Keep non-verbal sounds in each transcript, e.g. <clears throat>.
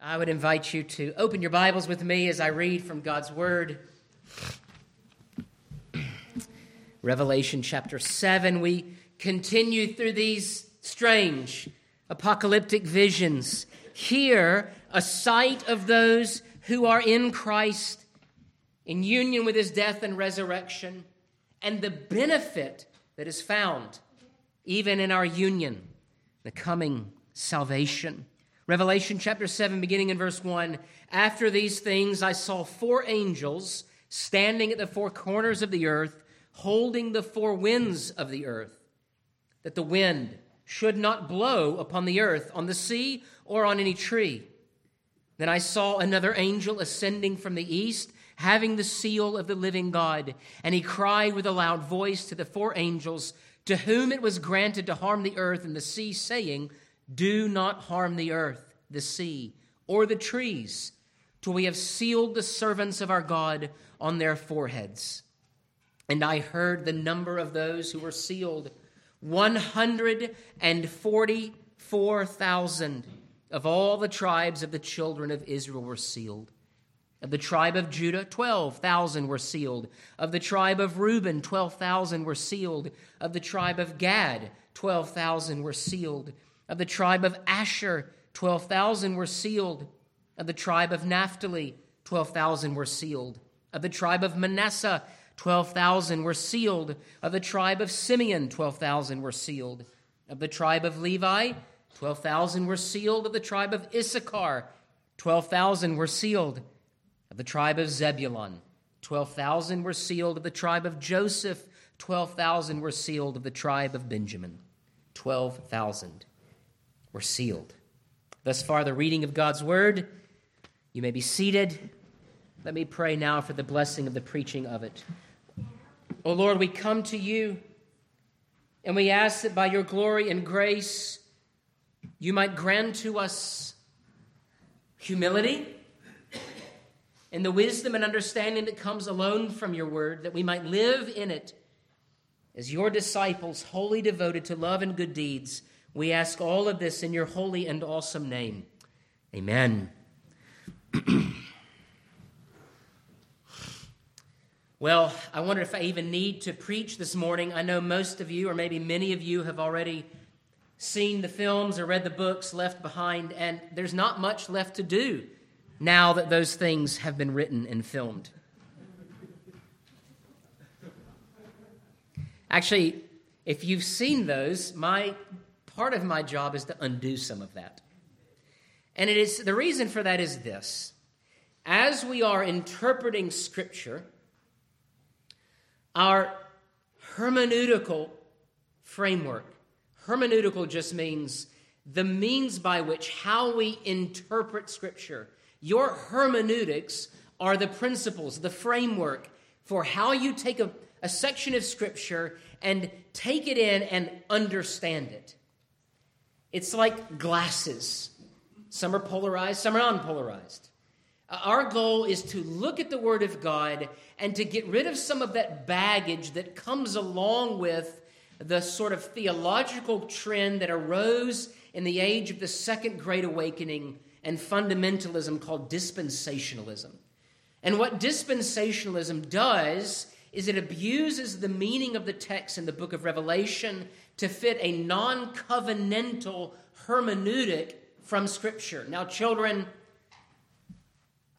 I would invite you to open your Bibles with me as I read from God's Word. Revelation chapter 7. We continue through these strange apocalyptic visions. Here, a sight of those who are in Christ, in union with his death and resurrection, and the benefit that is found even in our union, the coming salvation. Revelation chapter 7, beginning in verse 1 After these things, I saw four angels standing at the four corners of the earth, holding the four winds of the earth, that the wind should not blow upon the earth, on the sea, or on any tree. Then I saw another angel ascending from the east, having the seal of the living God. And he cried with a loud voice to the four angels, to whom it was granted to harm the earth and the sea, saying, do not harm the earth, the sea, or the trees, till we have sealed the servants of our God on their foreheads. And I heard the number of those who were sealed 144,000 of all the tribes of the children of Israel were sealed. Of the tribe of Judah, 12,000 were sealed. Of the tribe of Reuben, 12,000 were sealed. Of the tribe of Gad, 12,000 were sealed. Of the tribe of Asher, 12,000 were sealed. Of the tribe of Naphtali, 12,000 were sealed. Of the tribe of Manasseh, 12,000 were sealed. Of the tribe of Simeon, 12,000 were sealed. Of the tribe of Levi, 12,000 were sealed. Of the tribe of Issachar, 12,000 were sealed. Of the tribe of Zebulun, 12,000 were sealed. Of the tribe of Joseph, 12,000 were sealed. Of the tribe of Benjamin, 12,000 were sealed. Thus far, the reading of God's word. You may be seated. Let me pray now for the blessing of the preaching of it. O oh Lord, we come to you and we ask that by your glory and grace, you might grant to us humility and the wisdom and understanding that comes alone from your word, that we might live in it as your disciples, wholly devoted to love and good deeds we ask all of this in your holy and awesome name. Amen. <clears throat> well, I wonder if I even need to preach this morning. I know most of you, or maybe many of you, have already seen the films or read the books left behind, and there's not much left to do now that those things have been written and filmed. Actually, if you've seen those, my part of my job is to undo some of that. And it is the reason for that is this. As we are interpreting scripture, our hermeneutical framework, hermeneutical just means the means by which how we interpret scripture. Your hermeneutics are the principles, the framework for how you take a, a section of scripture and take it in and understand it. It's like glasses. Some are polarized, some are unpolarized. Uh, our goal is to look at the Word of God and to get rid of some of that baggage that comes along with the sort of theological trend that arose in the age of the Second Great Awakening and fundamentalism called dispensationalism. And what dispensationalism does is it abuses the meaning of the text in the book of Revelation to fit a non covenantal hermeneutic from Scripture. Now, children,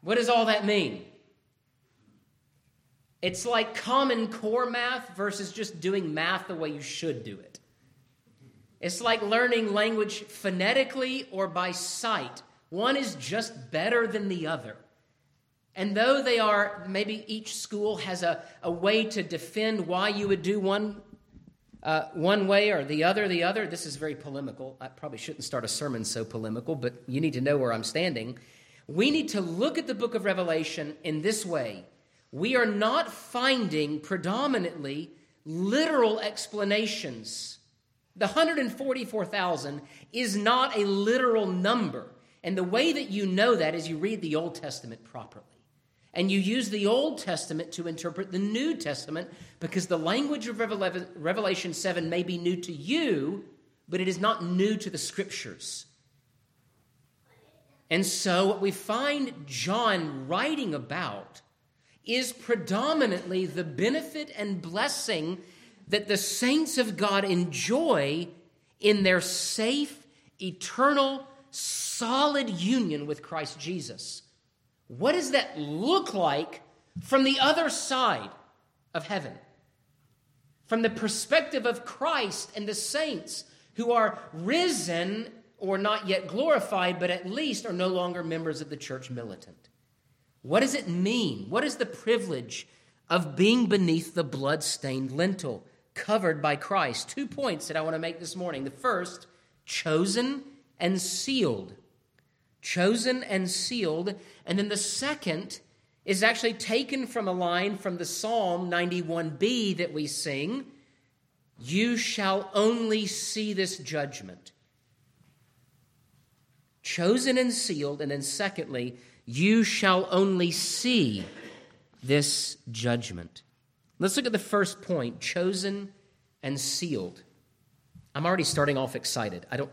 what does all that mean? It's like common core math versus just doing math the way you should do it. It's like learning language phonetically or by sight. One is just better than the other. And though they are, maybe each school has a, a way to defend why you would do one uh, one way or the other, the other. This is very polemical. I probably shouldn't start a sermon so polemical, but you need to know where I'm standing. We need to look at the book of Revelation in this way. We are not finding predominantly literal explanations. The 144,000 is not a literal number. And the way that you know that is you read the Old Testament properly. And you use the Old Testament to interpret the New Testament because the language of Revelation 7 may be new to you, but it is not new to the Scriptures. And so, what we find John writing about is predominantly the benefit and blessing that the saints of God enjoy in their safe, eternal, solid union with Christ Jesus. What does that look like from the other side of heaven? From the perspective of Christ and the saints who are risen or not yet glorified, but at least are no longer members of the church militant. What does it mean? What is the privilege of being beneath the blood-stained lintel, covered by Christ? Two points that I want to make this morning. The first, chosen and sealed. Chosen and sealed. And then the second is actually taken from a line from the Psalm 91b that we sing You shall only see this judgment chosen and sealed. And then, secondly, you shall only see this judgment. Let's look at the first point chosen and sealed. I'm already starting off excited. I don't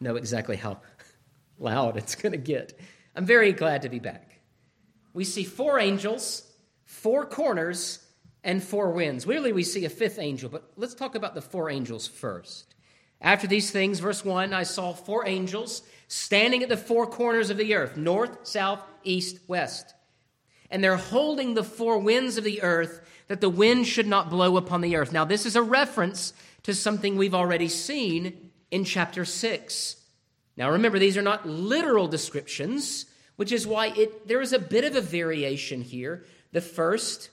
know exactly how loud it's going to get. I'm very glad to be back. We see four angels, four corners, and four winds. Really, we see a fifth angel, but let's talk about the four angels first. After these things, verse 1, I saw four angels standing at the four corners of the earth north, south, east, west. And they're holding the four winds of the earth that the wind should not blow upon the earth. Now, this is a reference to something we've already seen in chapter 6. Now, remember, these are not literal descriptions, which is why it, there is a bit of a variation here. The first,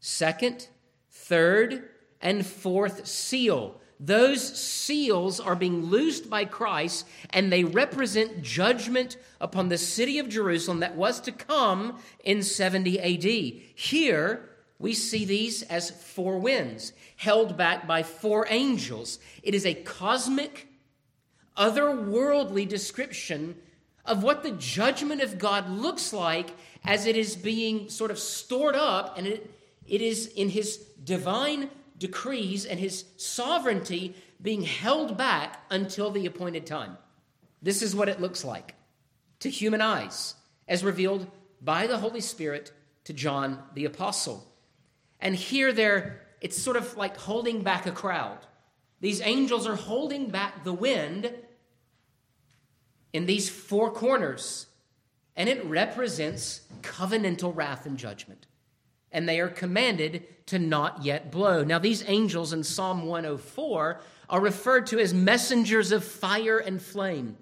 second, third, and fourth seal those seals are being loosed by Christ, and they represent judgment upon the city of Jerusalem that was to come in 70 AD. Here, we see these as four winds, held back by four angels. It is a cosmic, otherworldly description of what the judgment of God looks like as it is being sort of stored up, and it, it is in his divine decrees and his sovereignty being held back until the appointed time. This is what it looks like to human eyes, as revealed by the Holy Spirit to John the Apostle. And here there, it's sort of like holding back a crowd. These angels are holding back the wind in these four corners, and it represents covenantal wrath and judgment and they are commanded to not yet blow. Now, these angels in Psalm 104 are referred to as messengers of fire and flame.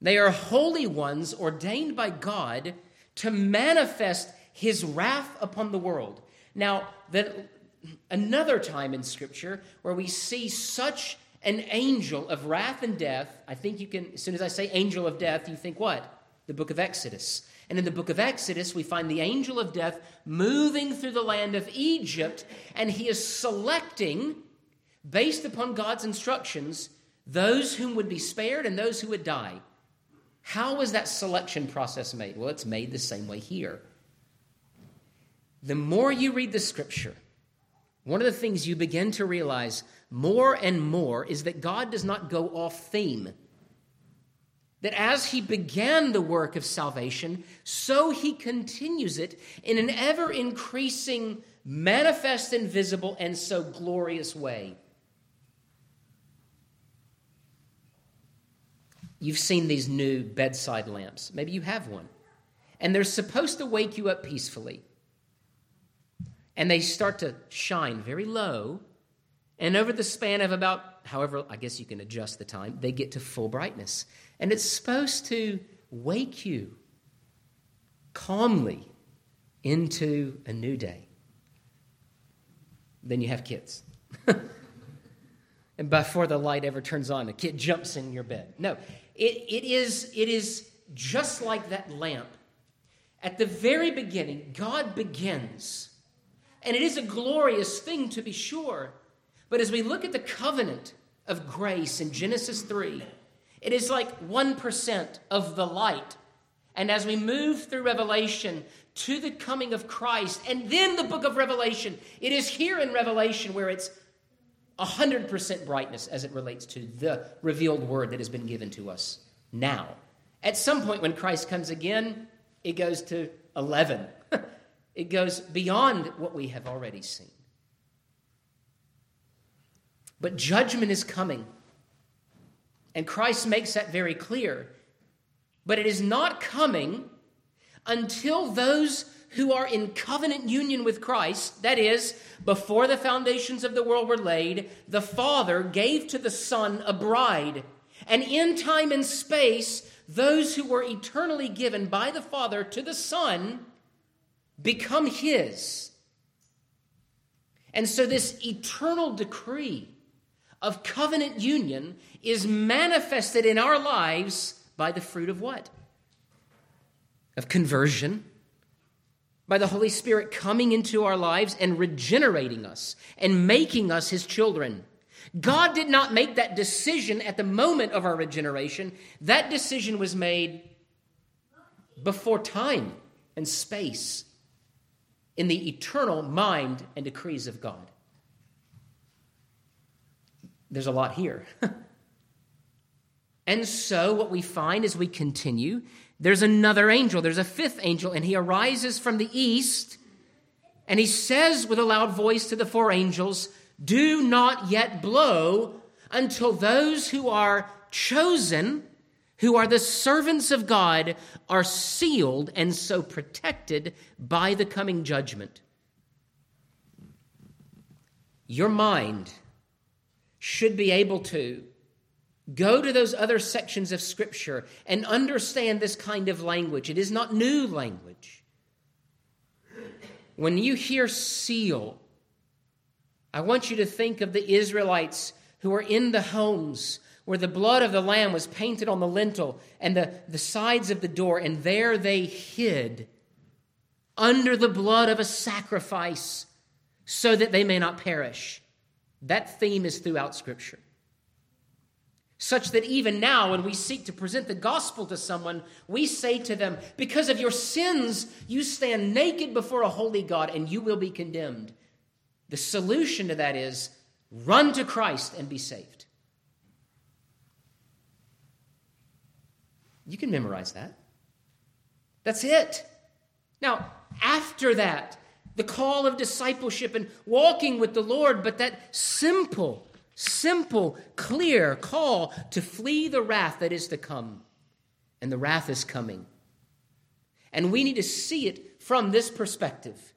They are holy ones ordained by God to manifest his wrath upon the world. Now, that another time in Scripture where we see such an angel of wrath and death, I think you can, as soon as I say angel of death, you think what? The book of Exodus. And in the book of Exodus, we find the angel of death moving through the land of Egypt, and he is selecting, based upon God's instructions, those whom would be spared and those who would die. How was that selection process made? Well, it's made the same way here. The more you read the scripture, one of the things you begin to realize more and more is that God does not go off theme that as he began the work of salvation, so he continues it in an ever increasing, manifest invisible, and so glorious way. You've seen these new bedside lamps. Maybe you have one. And they're supposed to wake you up peacefully. And they start to shine very low. And over the span of about, however, I guess you can adjust the time, they get to full brightness. And it's supposed to wake you calmly into a new day. Then you have kids. <laughs> and before the light ever turns on, a kid jumps in your bed. No, it, it, is, it is just like that lamp. At the very beginning, God begins. And it is a glorious thing to be sure. But as we look at the covenant of grace in Genesis 3, it is like 1% of the light. And as we move through Revelation to the coming of Christ and then the book of Revelation, it is here in Revelation where it's 100% brightness as it relates to the revealed word that has been given to us now. At some point, when Christ comes again, it goes to 11. It goes beyond what we have already seen. But judgment is coming. And Christ makes that very clear. But it is not coming until those who are in covenant union with Christ, that is, before the foundations of the world were laid, the Father gave to the Son a bride. And in time and space, those who were eternally given by the Father to the Son become His. And so, this eternal decree of covenant union is manifested in our lives by the fruit of what? Of conversion by the Holy Spirit coming into our lives and regenerating us and making us his children. God did not make that decision at the moment of our regeneration. That decision was made before time and space in the eternal mind and decrees of God. There's a lot here. <laughs> and so, what we find as we continue there's another angel, there's a fifth angel, and he arises from the east, and he says with a loud voice to the four angels, Do not yet blow until those who are chosen, who are the servants of God, are sealed and so protected by the coming judgment. Your mind should be able to Go to those other sections of Scripture and understand this kind of language. It is not new language. When you hear seal, I want you to think of the Israelites who were in the homes where the blood of the lamb was painted on the lintel and the, the sides of the door, and there they hid under the blood of a sacrifice so that they may not perish. That theme is throughout Scripture such that even now, when we seek to present the gospel to someone, we say to them, Because of your sins, you stand naked before a holy God and you will be condemned. The solution to that is run to Christ and be saved. You can memorize that. That's it. Now, after that, the call of discipleship and walking with the Lord, but that simple, Simple, clear call to flee the wrath that is to come. And the wrath is coming. And we need to see it from this perspective.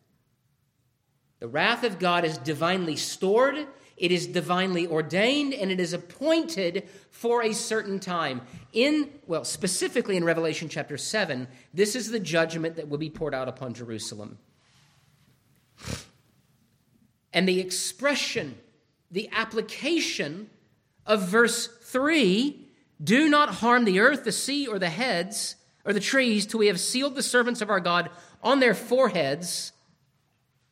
The wrath of God is divinely stored, it is divinely ordained, and it is appointed for a certain time. In, well, specifically in Revelation chapter 7, this is the judgment that will be poured out upon Jerusalem. And the expression the application of verse 3 do not harm the earth, the sea, or the heads, or the trees, till we have sealed the servants of our God on their foreheads.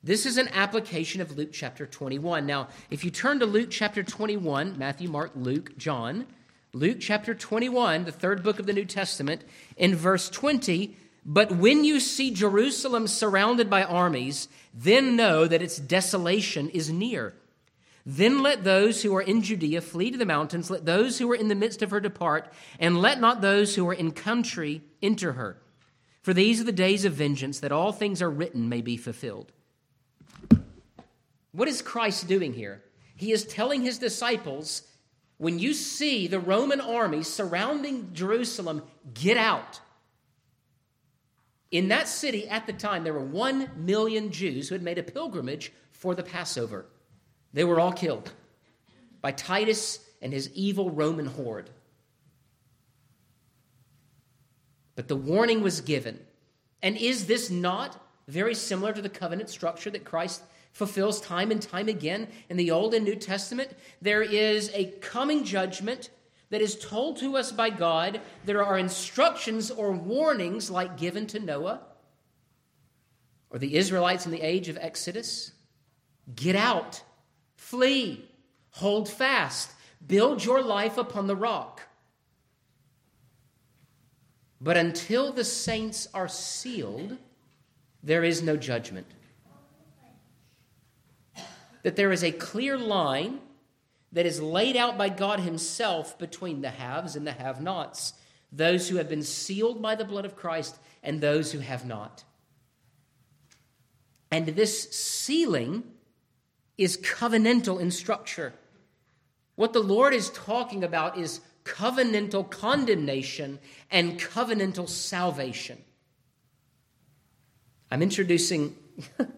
This is an application of Luke chapter 21. Now, if you turn to Luke chapter 21, Matthew, Mark, Luke, John, Luke chapter 21, the third book of the New Testament, in verse 20, but when you see Jerusalem surrounded by armies, then know that its desolation is near. Then let those who are in Judea flee to the mountains, let those who are in the midst of her depart, and let not those who are in country enter her. For these are the days of vengeance, that all things are written may be fulfilled. What is Christ doing here? He is telling his disciples when you see the Roman army surrounding Jerusalem, get out. In that city at the time, there were one million Jews who had made a pilgrimage for the Passover. They were all killed by Titus and his evil Roman horde. But the warning was given. And is this not very similar to the covenant structure that Christ fulfills time and time again in the Old and New Testament? There is a coming judgment that is told to us by God. There are instructions or warnings like given to Noah or the Israelites in the age of Exodus. Get out Flee, hold fast, build your life upon the rock. But until the saints are sealed, there is no judgment. That there is a clear line that is laid out by God Himself between the haves and the have nots. those who have been sealed by the blood of Christ and those who have not. And this sealing is covenantal in structure. What the Lord is talking about is covenantal condemnation and covenantal salvation. I'm introducing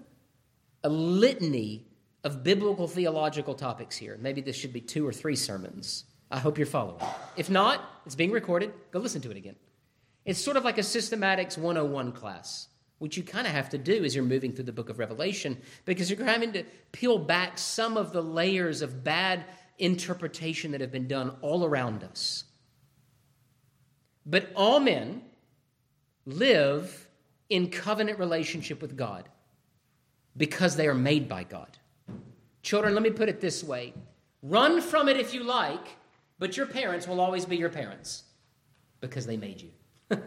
<laughs> a litany of biblical theological topics here. Maybe this should be two or three sermons. I hope you're following. If not, it's being recorded. Go listen to it again. It's sort of like a systematics 101 class, which you kind of have to do as you're moving through the book of Revelation because you're having to peel back some of the layers of bad interpretation that have been done all around us. But all men live in covenant relationship with God because they are made by God. Children, let me put it this way run from it if you like, but your parents will always be your parents because they made you. <laughs>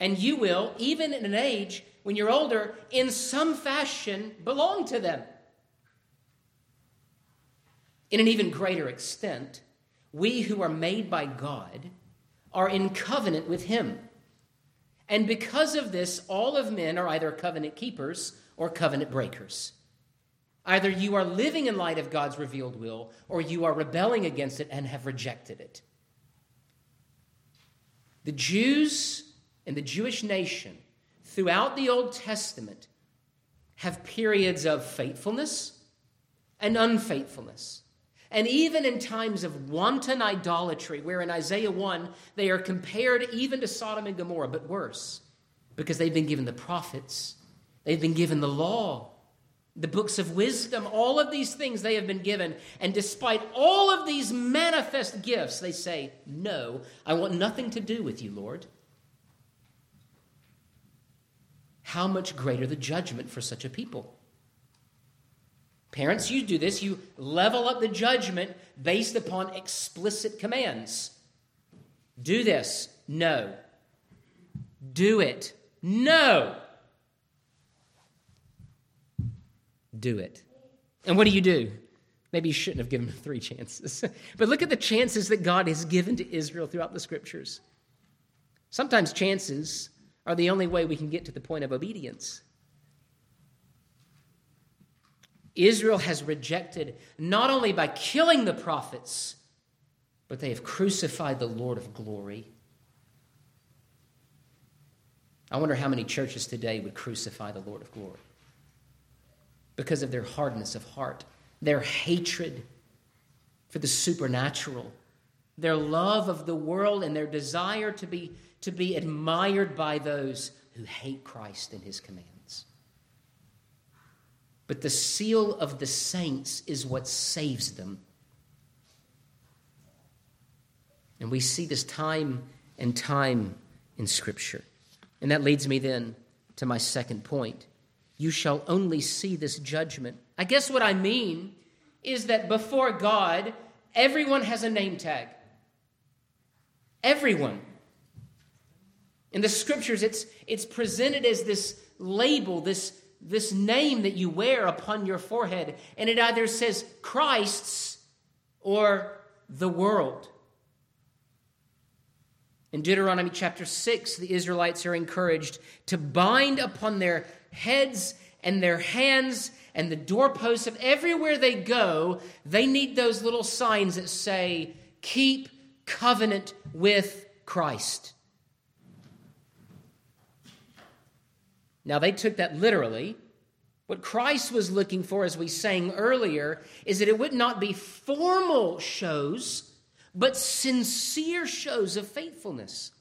and you will, even in an age when you're older, in some fashion belong to them. In an even greater extent, we who are made by God are in covenant with Him. And because of this, all of men are either covenant keepers or covenant breakers. Either you are living in light of God's revealed will, or you are rebelling against it and have rejected it. The Jews and the Jewish nation throughout the Old Testament have periods of faithfulness and unfaithfulness. And even in times of wanton idolatry, where in Isaiah 1 they are compared even to Sodom and Gomorrah, but worse, because they've been given the prophets, they've been given the law, the books of wisdom, all of these things they have been given. And despite all of these manifest gifts, they say, No, I want nothing to do with you, Lord. How much greater the judgment for such a people? Parents, you do this. You level up the judgment based upon explicit commands. Do this. No. Do it. No. Do it. And what do you do? Maybe you shouldn't have given them three chances. <laughs> but look at the chances that God has given to Israel throughout the scriptures. Sometimes chances are the only way we can get to the point of obedience. Israel has rejected not only by killing the prophets, but they have crucified the Lord of glory. I wonder how many churches today would crucify the Lord of glory because of their hardness of heart, their hatred for the supernatural, their love of the world, and their desire to be, to be admired by those who hate Christ and his commands. But the seal of the saints is what saves them. And we see this time and time in Scripture. And that leads me then to my second point. You shall only see this judgment. I guess what I mean is that before God, everyone has a name tag. Everyone. In the scriptures, it's, it's presented as this label, this this name that you wear upon your forehead, and it either says Christ's or the world. In Deuteronomy chapter 6, the Israelites are encouraged to bind upon their heads and their hands and the doorposts of everywhere they go, they need those little signs that say, Keep covenant with Christ. Now, they took that literally. What Christ was looking for, as we sang earlier, is that it would not be formal shows, but sincere shows of faithfulness.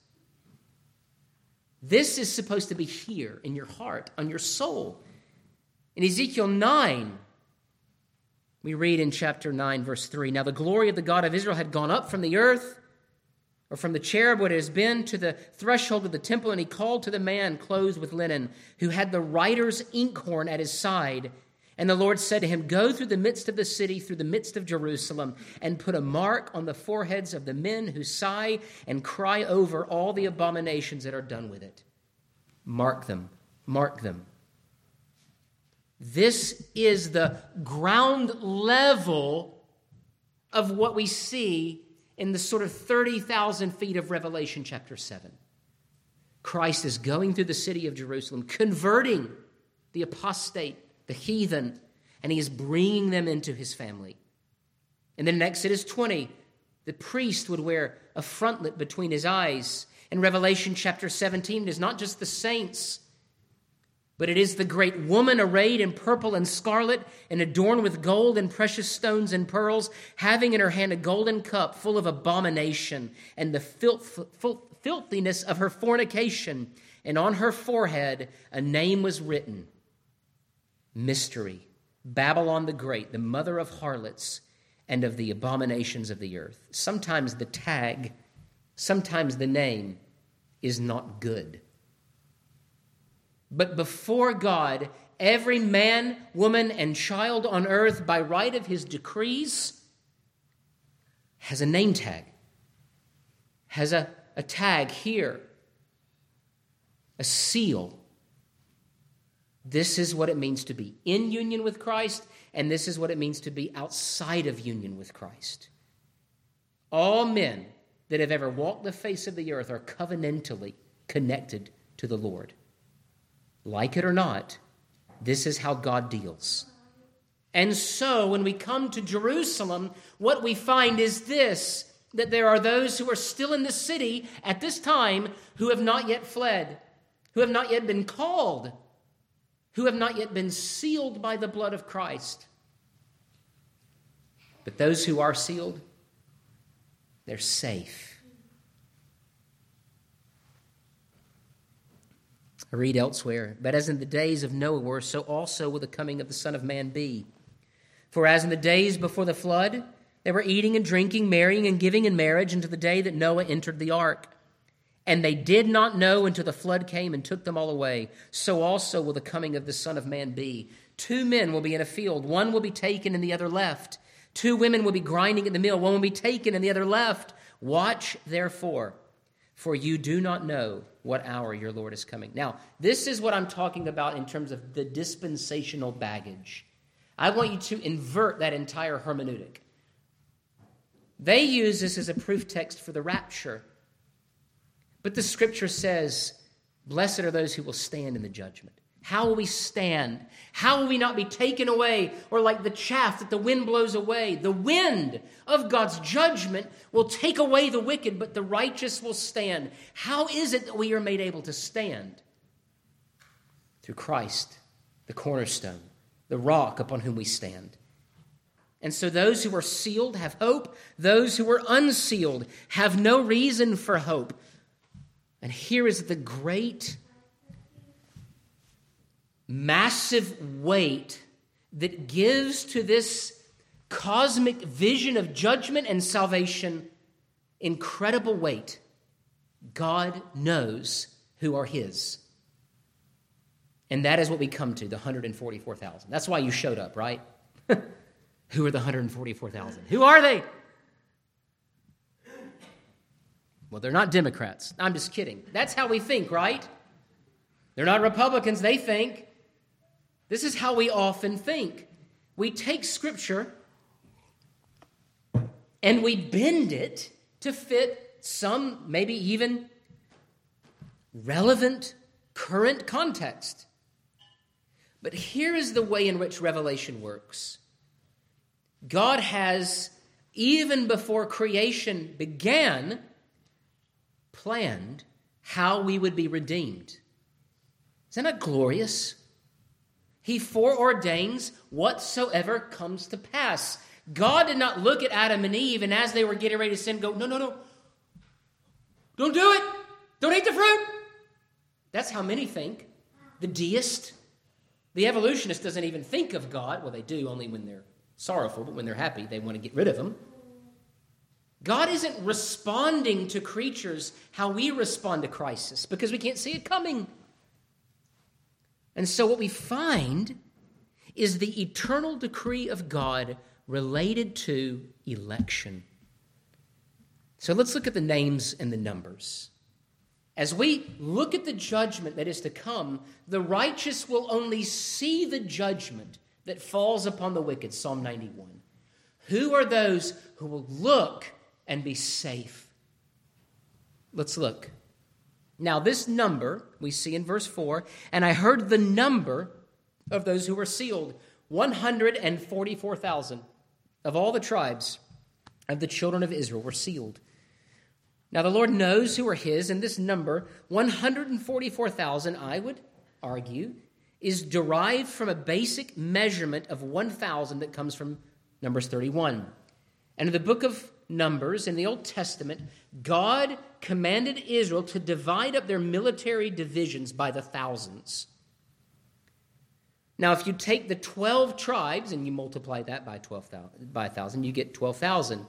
This is supposed to be here in your heart, on your soul. In Ezekiel 9, we read in chapter 9, verse 3 Now the glory of the God of Israel had gone up from the earth or from the cherub what it has been to the threshold of the temple, and he called to the man clothed with linen, who had the writer's inkhorn at his side. And the Lord said to him, Go through the midst of the city, through the midst of Jerusalem, and put a mark on the foreheads of the men who sigh and cry over all the abominations that are done with it. Mark them, mark them. This is the ground level of what we see in the sort of 30,000 feet of Revelation chapter 7. Christ is going through the city of Jerusalem, converting the apostate, the heathen, and he is bringing them into his family. And then in Exodus 20, the priest would wear a frontlet between his eyes. In Revelation chapter 17, it is not just the saints but it is the great woman arrayed in purple and scarlet and adorned with gold and precious stones and pearls, having in her hand a golden cup full of abomination and the filth, filthiness of her fornication. And on her forehead a name was written Mystery, Babylon the Great, the mother of harlots and of the abominations of the earth. Sometimes the tag, sometimes the name is not good. But before God, every man, woman, and child on earth, by right of his decrees, has a name tag, has a, a tag here, a seal. This is what it means to be in union with Christ, and this is what it means to be outside of union with Christ. All men that have ever walked the face of the earth are covenantally connected to the Lord. Like it or not, this is how God deals. And so, when we come to Jerusalem, what we find is this that there are those who are still in the city at this time who have not yet fled, who have not yet been called, who have not yet been sealed by the blood of Christ. But those who are sealed, they're safe. I read elsewhere, but as in the days of Noah were, so also will the coming of the Son of Man be. For as in the days before the flood, they were eating and drinking, marrying and giving in marriage until the day that Noah entered the ark. And they did not know until the flood came and took them all away. So also will the coming of the Son of Man be. Two men will be in a field, one will be taken and the other left. Two women will be grinding at the mill, one will be taken and the other left. Watch therefore, for you do not know what hour your Lord is coming. Now, this is what I'm talking about in terms of the dispensational baggage. I want you to invert that entire hermeneutic. They use this as a proof text for the rapture. But the scripture says, Blessed are those who will stand in the judgment. How will we stand? How will we not be taken away or like the chaff that the wind blows away? The wind of God's judgment will take away the wicked, but the righteous will stand. How is it that we are made able to stand? Through Christ, the cornerstone, the rock upon whom we stand. And so those who are sealed have hope, those who are unsealed have no reason for hope. And here is the great massive weight that gives to this cosmic vision of judgment and salvation incredible weight. God knows who are His. And that is what we come to the 144,000. That's why you showed up, right? <laughs> who are the 144,000? Who are they? Well, they're not Democrats. I'm just kidding. That's how we think, right? They're not Republicans, they think. This is how we often think. We take Scripture and we bend it to fit some, maybe even relevant, current context. But here is the way in which Revelation works God has, even before creation began, planned how we would be redeemed. Isn't that glorious? He foreordains whatsoever comes to pass. God did not look at Adam and Eve and as they were getting ready to sin, go, no, no, no. Don't do it. Don't eat the fruit. That's how many think. The deist, the evolutionist doesn't even think of God. Well, they do only when they're sorrowful, but when they're happy, they want to get rid of him. God isn't responding to creatures how we respond to crisis because we can't see it coming. And so, what we find is the eternal decree of God related to election. So, let's look at the names and the numbers. As we look at the judgment that is to come, the righteous will only see the judgment that falls upon the wicked. Psalm 91. Who are those who will look and be safe. Let's look. Now, this number we see in verse 4, and I heard the number of those who were sealed 144,000 of all the tribes of the children of Israel were sealed. Now, the Lord knows who are his, and this number, 144,000, I would argue, is derived from a basic measurement of 1,000 that comes from Numbers 31. And in the book of Numbers in the Old Testament, God commanded Israel to divide up their military divisions by the thousands. Now, if you take the 12 tribes and you multiply that by 12,000, by 1,000, you get 12,000.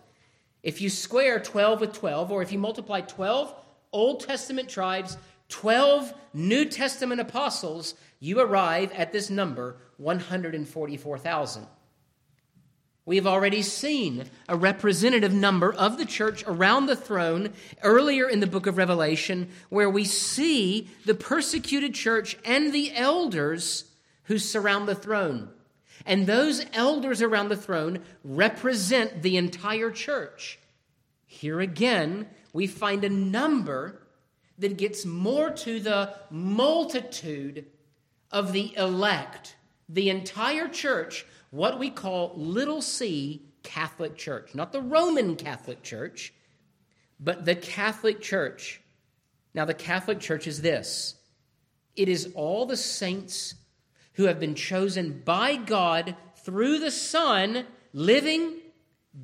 If you square 12 with 12, or if you multiply 12 Old Testament tribes, 12 New Testament apostles, you arrive at this number 144,000. We have already seen a representative number of the church around the throne earlier in the book of Revelation, where we see the persecuted church and the elders who surround the throne. And those elders around the throne represent the entire church. Here again, we find a number that gets more to the multitude of the elect, the entire church, what we call little c Catholic Church, not the Roman Catholic Church, but the Catholic Church. Now, the Catholic Church is this it is all the saints who have been chosen by God through the Son, living,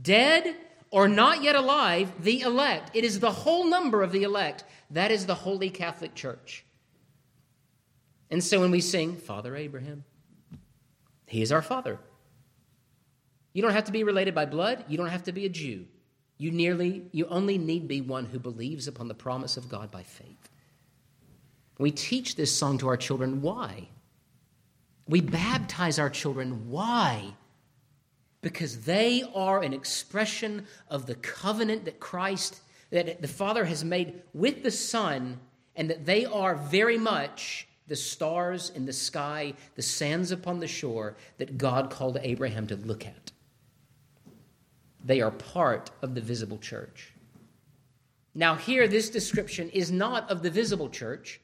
dead, or not yet alive, the elect. It is the whole number of the elect. That is the Holy Catholic Church. And so when we sing, Father Abraham, he is our Father. You don't have to be related by blood, you don't have to be a Jew. You nearly you only need be one who believes upon the promise of God by faith. We teach this song to our children. Why? We baptize our children. Why? Because they are an expression of the covenant that Christ, that the Father has made with the Son, and that they are very much the stars in the sky, the sands upon the shore that God called Abraham to look at. They are part of the visible church. Now, here, this description is not of the visible church,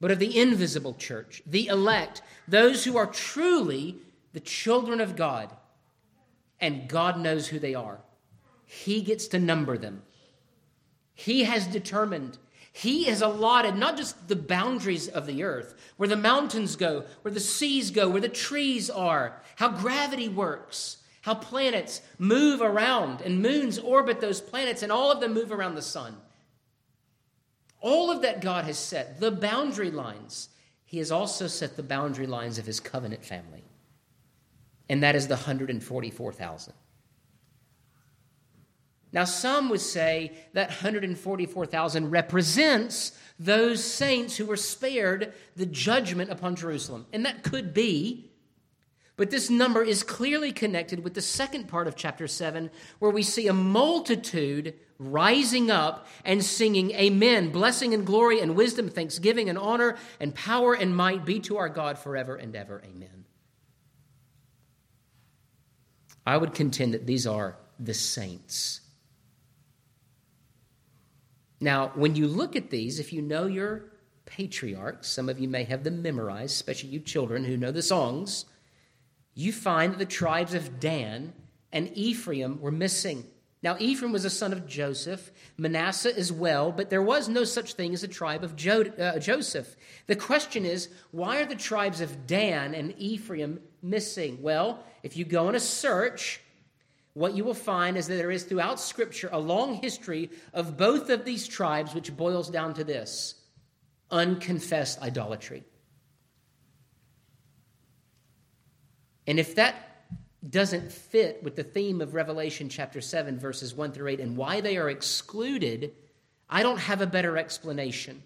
but of the invisible church, the elect, those who are truly the children of God. And God knows who they are. He gets to number them. He has determined, He has allotted not just the boundaries of the earth, where the mountains go, where the seas go, where the trees are, how gravity works, how planets move around, and moons orbit those planets, and all of them move around the sun. All of that God has set, the boundary lines. He has also set the boundary lines of his covenant family. And that is the 144,000. Now, some would say that 144,000 represents those saints who were spared the judgment upon Jerusalem. And that could be. But this number is clearly connected with the second part of chapter 7, where we see a multitude rising up and singing, Amen. Blessing and glory and wisdom, thanksgiving and honor and power and might be to our God forever and ever. Amen. I would contend that these are the saints. Now, when you look at these, if you know your patriarchs, some of you may have them memorized, especially you children who know the songs, you find that the tribes of Dan and Ephraim were missing. Now, Ephraim was a son of Joseph, Manasseh as well, but there was no such thing as a tribe of jo- uh, Joseph. The question is, why are the tribes of Dan and Ephraim missing? Well, if you go on a search, what you will find is that there is throughout Scripture a long history of both of these tribes, which boils down to this unconfessed idolatry. And if that doesn't fit with the theme of Revelation chapter 7, verses 1 through 8, and why they are excluded, I don't have a better explanation.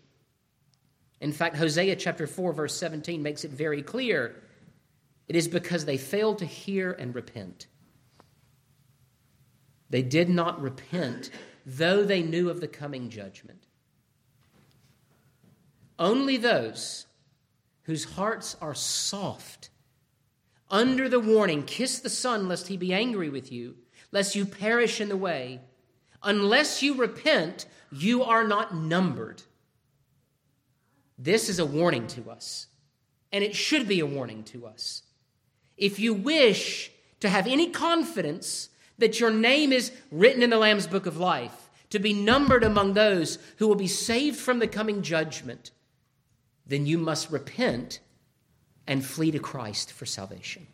In fact, Hosea chapter 4, verse 17 makes it very clear. It is because they failed to hear and repent. They did not repent, though they knew of the coming judgment. Only those whose hearts are soft under the warning, kiss the Son, lest he be angry with you, lest you perish in the way. Unless you repent, you are not numbered. This is a warning to us, and it should be a warning to us. If you wish to have any confidence that your name is written in the Lamb's book of life, to be numbered among those who will be saved from the coming judgment, then you must repent and flee to Christ for salvation.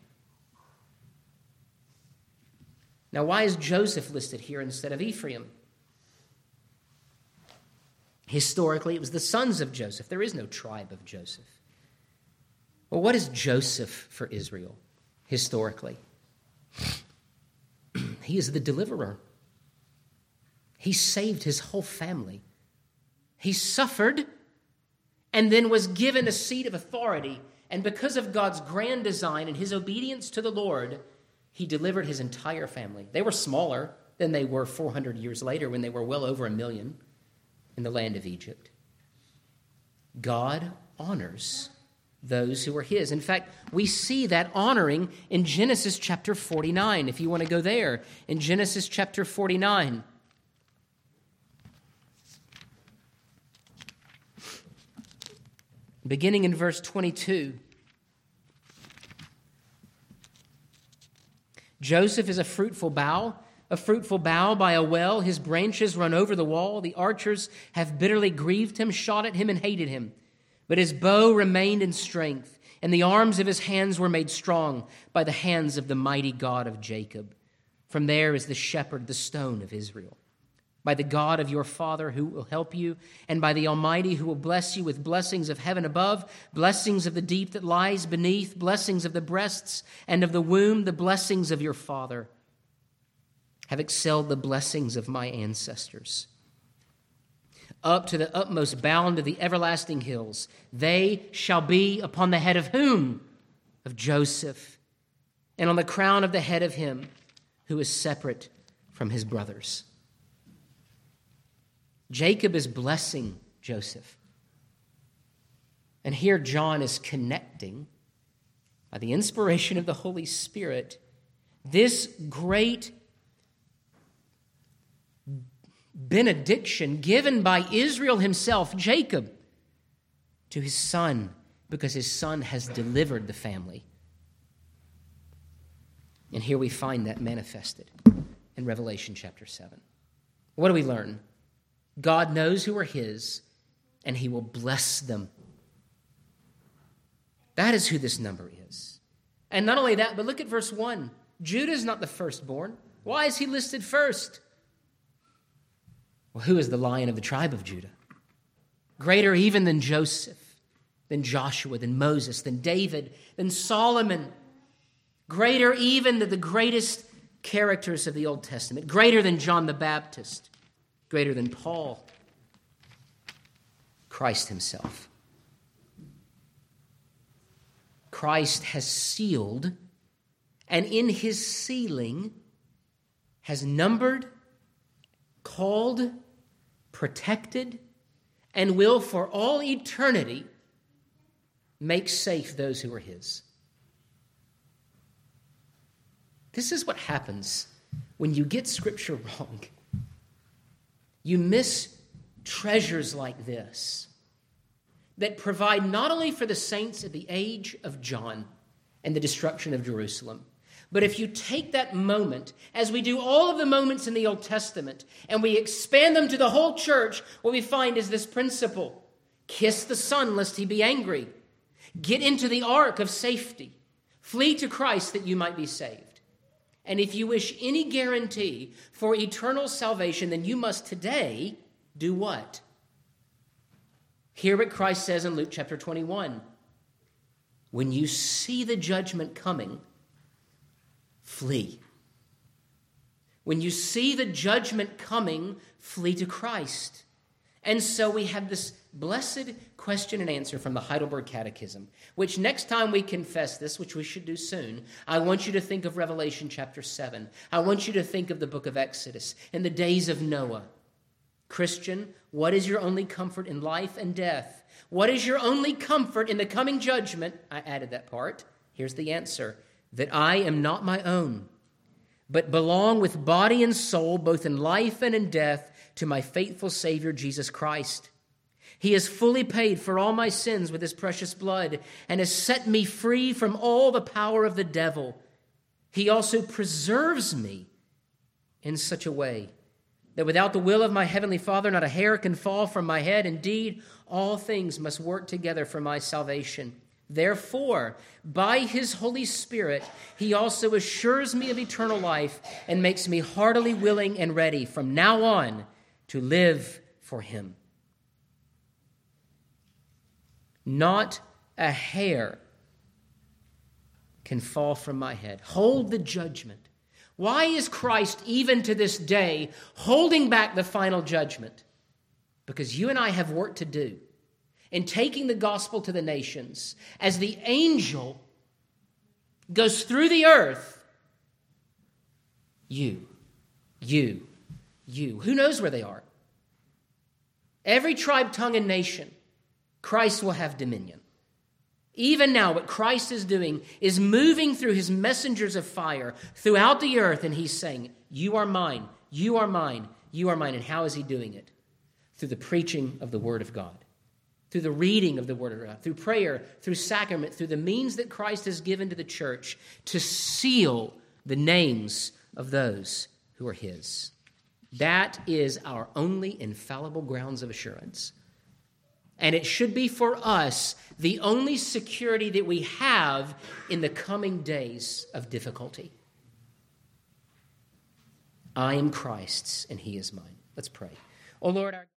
Now, why is Joseph listed here instead of Ephraim? Historically, it was the sons of Joseph. There is no tribe of Joseph. Well, what is Joseph for Israel historically? <clears throat> he is the deliverer. He saved his whole family. He suffered and then was given a seat of authority. And because of God's grand design and his obedience to the Lord, he delivered his entire family. They were smaller than they were 400 years later when they were well over a million in the land of Egypt. God honors those who are his. In fact, we see that honoring in Genesis chapter 49, if you want to go there. In Genesis chapter 49. Beginning in verse 22. Joseph is a fruitful bough, a fruitful bough by a well. His branches run over the wall. The archers have bitterly grieved him, shot at him, and hated him. But his bow remained in strength, and the arms of his hands were made strong by the hands of the mighty God of Jacob. From there is the shepherd, the stone of Israel by the God of your Father who will help you, and by the Almighty who will bless you with blessings of heaven above, blessings of the deep that lies beneath, blessings of the breasts and of the womb, the blessings of your Father have excelled the blessings of my ancestors. Up to the utmost bound of the everlasting hills, they shall be upon the head of whom? Of Joseph, and on the crown of the head of him who is separate from his brothers. Jacob is blessing Joseph. And here John is connecting, by the inspiration of the Holy Spirit, this great benediction given by Israel himself, Jacob, to his son, because his son has delivered the family. And here we find that manifested in Revelation chapter 7. What do we learn? God knows who are His, and He will bless them. That is who this number is. And not only that, but look at verse 1. Judah is not the firstborn. Why is he listed first? Well, who is the lion of the tribe of Judah? Greater even than Joseph, than Joshua, than Moses, than David, than Solomon. Greater even than the greatest characters of the Old Testament. Greater than John the Baptist greater than Paul, Christ Himself. Christ has sealed, and in His sealing has numbered, called, protected, and will for all eternity make safe those who are His. This is what happens when you get Scripture <laughs> wrong you miss treasures like this that provide not only for the saints at the age of John and the destruction of Jerusalem, but if you take that moment, as we do all of the moments in the Old Testament, and we expand them to the whole church, what we find is this principle. Kiss the Son lest he be angry, get into the ark of safety, flee to Christ that you might be saved. And if you wish any guarantee for eternal salvation, then you must today do what? Hear what Christ says in Luke chapter 21. When you see the judgment coming, flee. When you see the judgment coming, flee to Christ. And so we have this blessed question and answer from the Heidelberg Catechism, which next time we confess this, which we should do soon, I want you to think of Revelation chapter 7. I want you to think of the book of Exodus and the days of Noah. Christian, what is your only comfort in life and death? What is your only comfort in the coming judgment? I added that part. Here's the answer that I am not my own, but belong with body and soul, both in life and in death, to my faithful Savior, Jesus Christ. He has fully paid for all my sins with his precious blood and has set me free from all the power of the devil. He also preserves me in such a way that without the will of my heavenly Father, not a hair can fall from my head. Indeed, all things must work together for my salvation. Therefore, by his Holy Spirit, he also assures me of eternal life and makes me heartily willing and ready from now on to live for him. Not a hair can fall from my head. Hold the judgment. Why is Christ, even to this day, holding back the final judgment? Because you and I have work to do in taking the gospel to the nations, as the angel goes through the earth, you, you, you, who knows where they are? Every tribe, tongue, and nation, Christ will have dominion. Even now, what Christ is doing is moving through his messengers of fire throughout the earth, and he's saying, You are mine, you are mine, you are mine. And how is he doing it? Through the preaching of the word of God through the reading of the Word of God, through prayer, through sacrament, through the means that Christ has given to the church to seal the names of those who are His. That is our only infallible grounds of assurance. And it should be for us the only security that we have in the coming days of difficulty. I am Christ's and He is mine. Let's pray. Oh Lord, our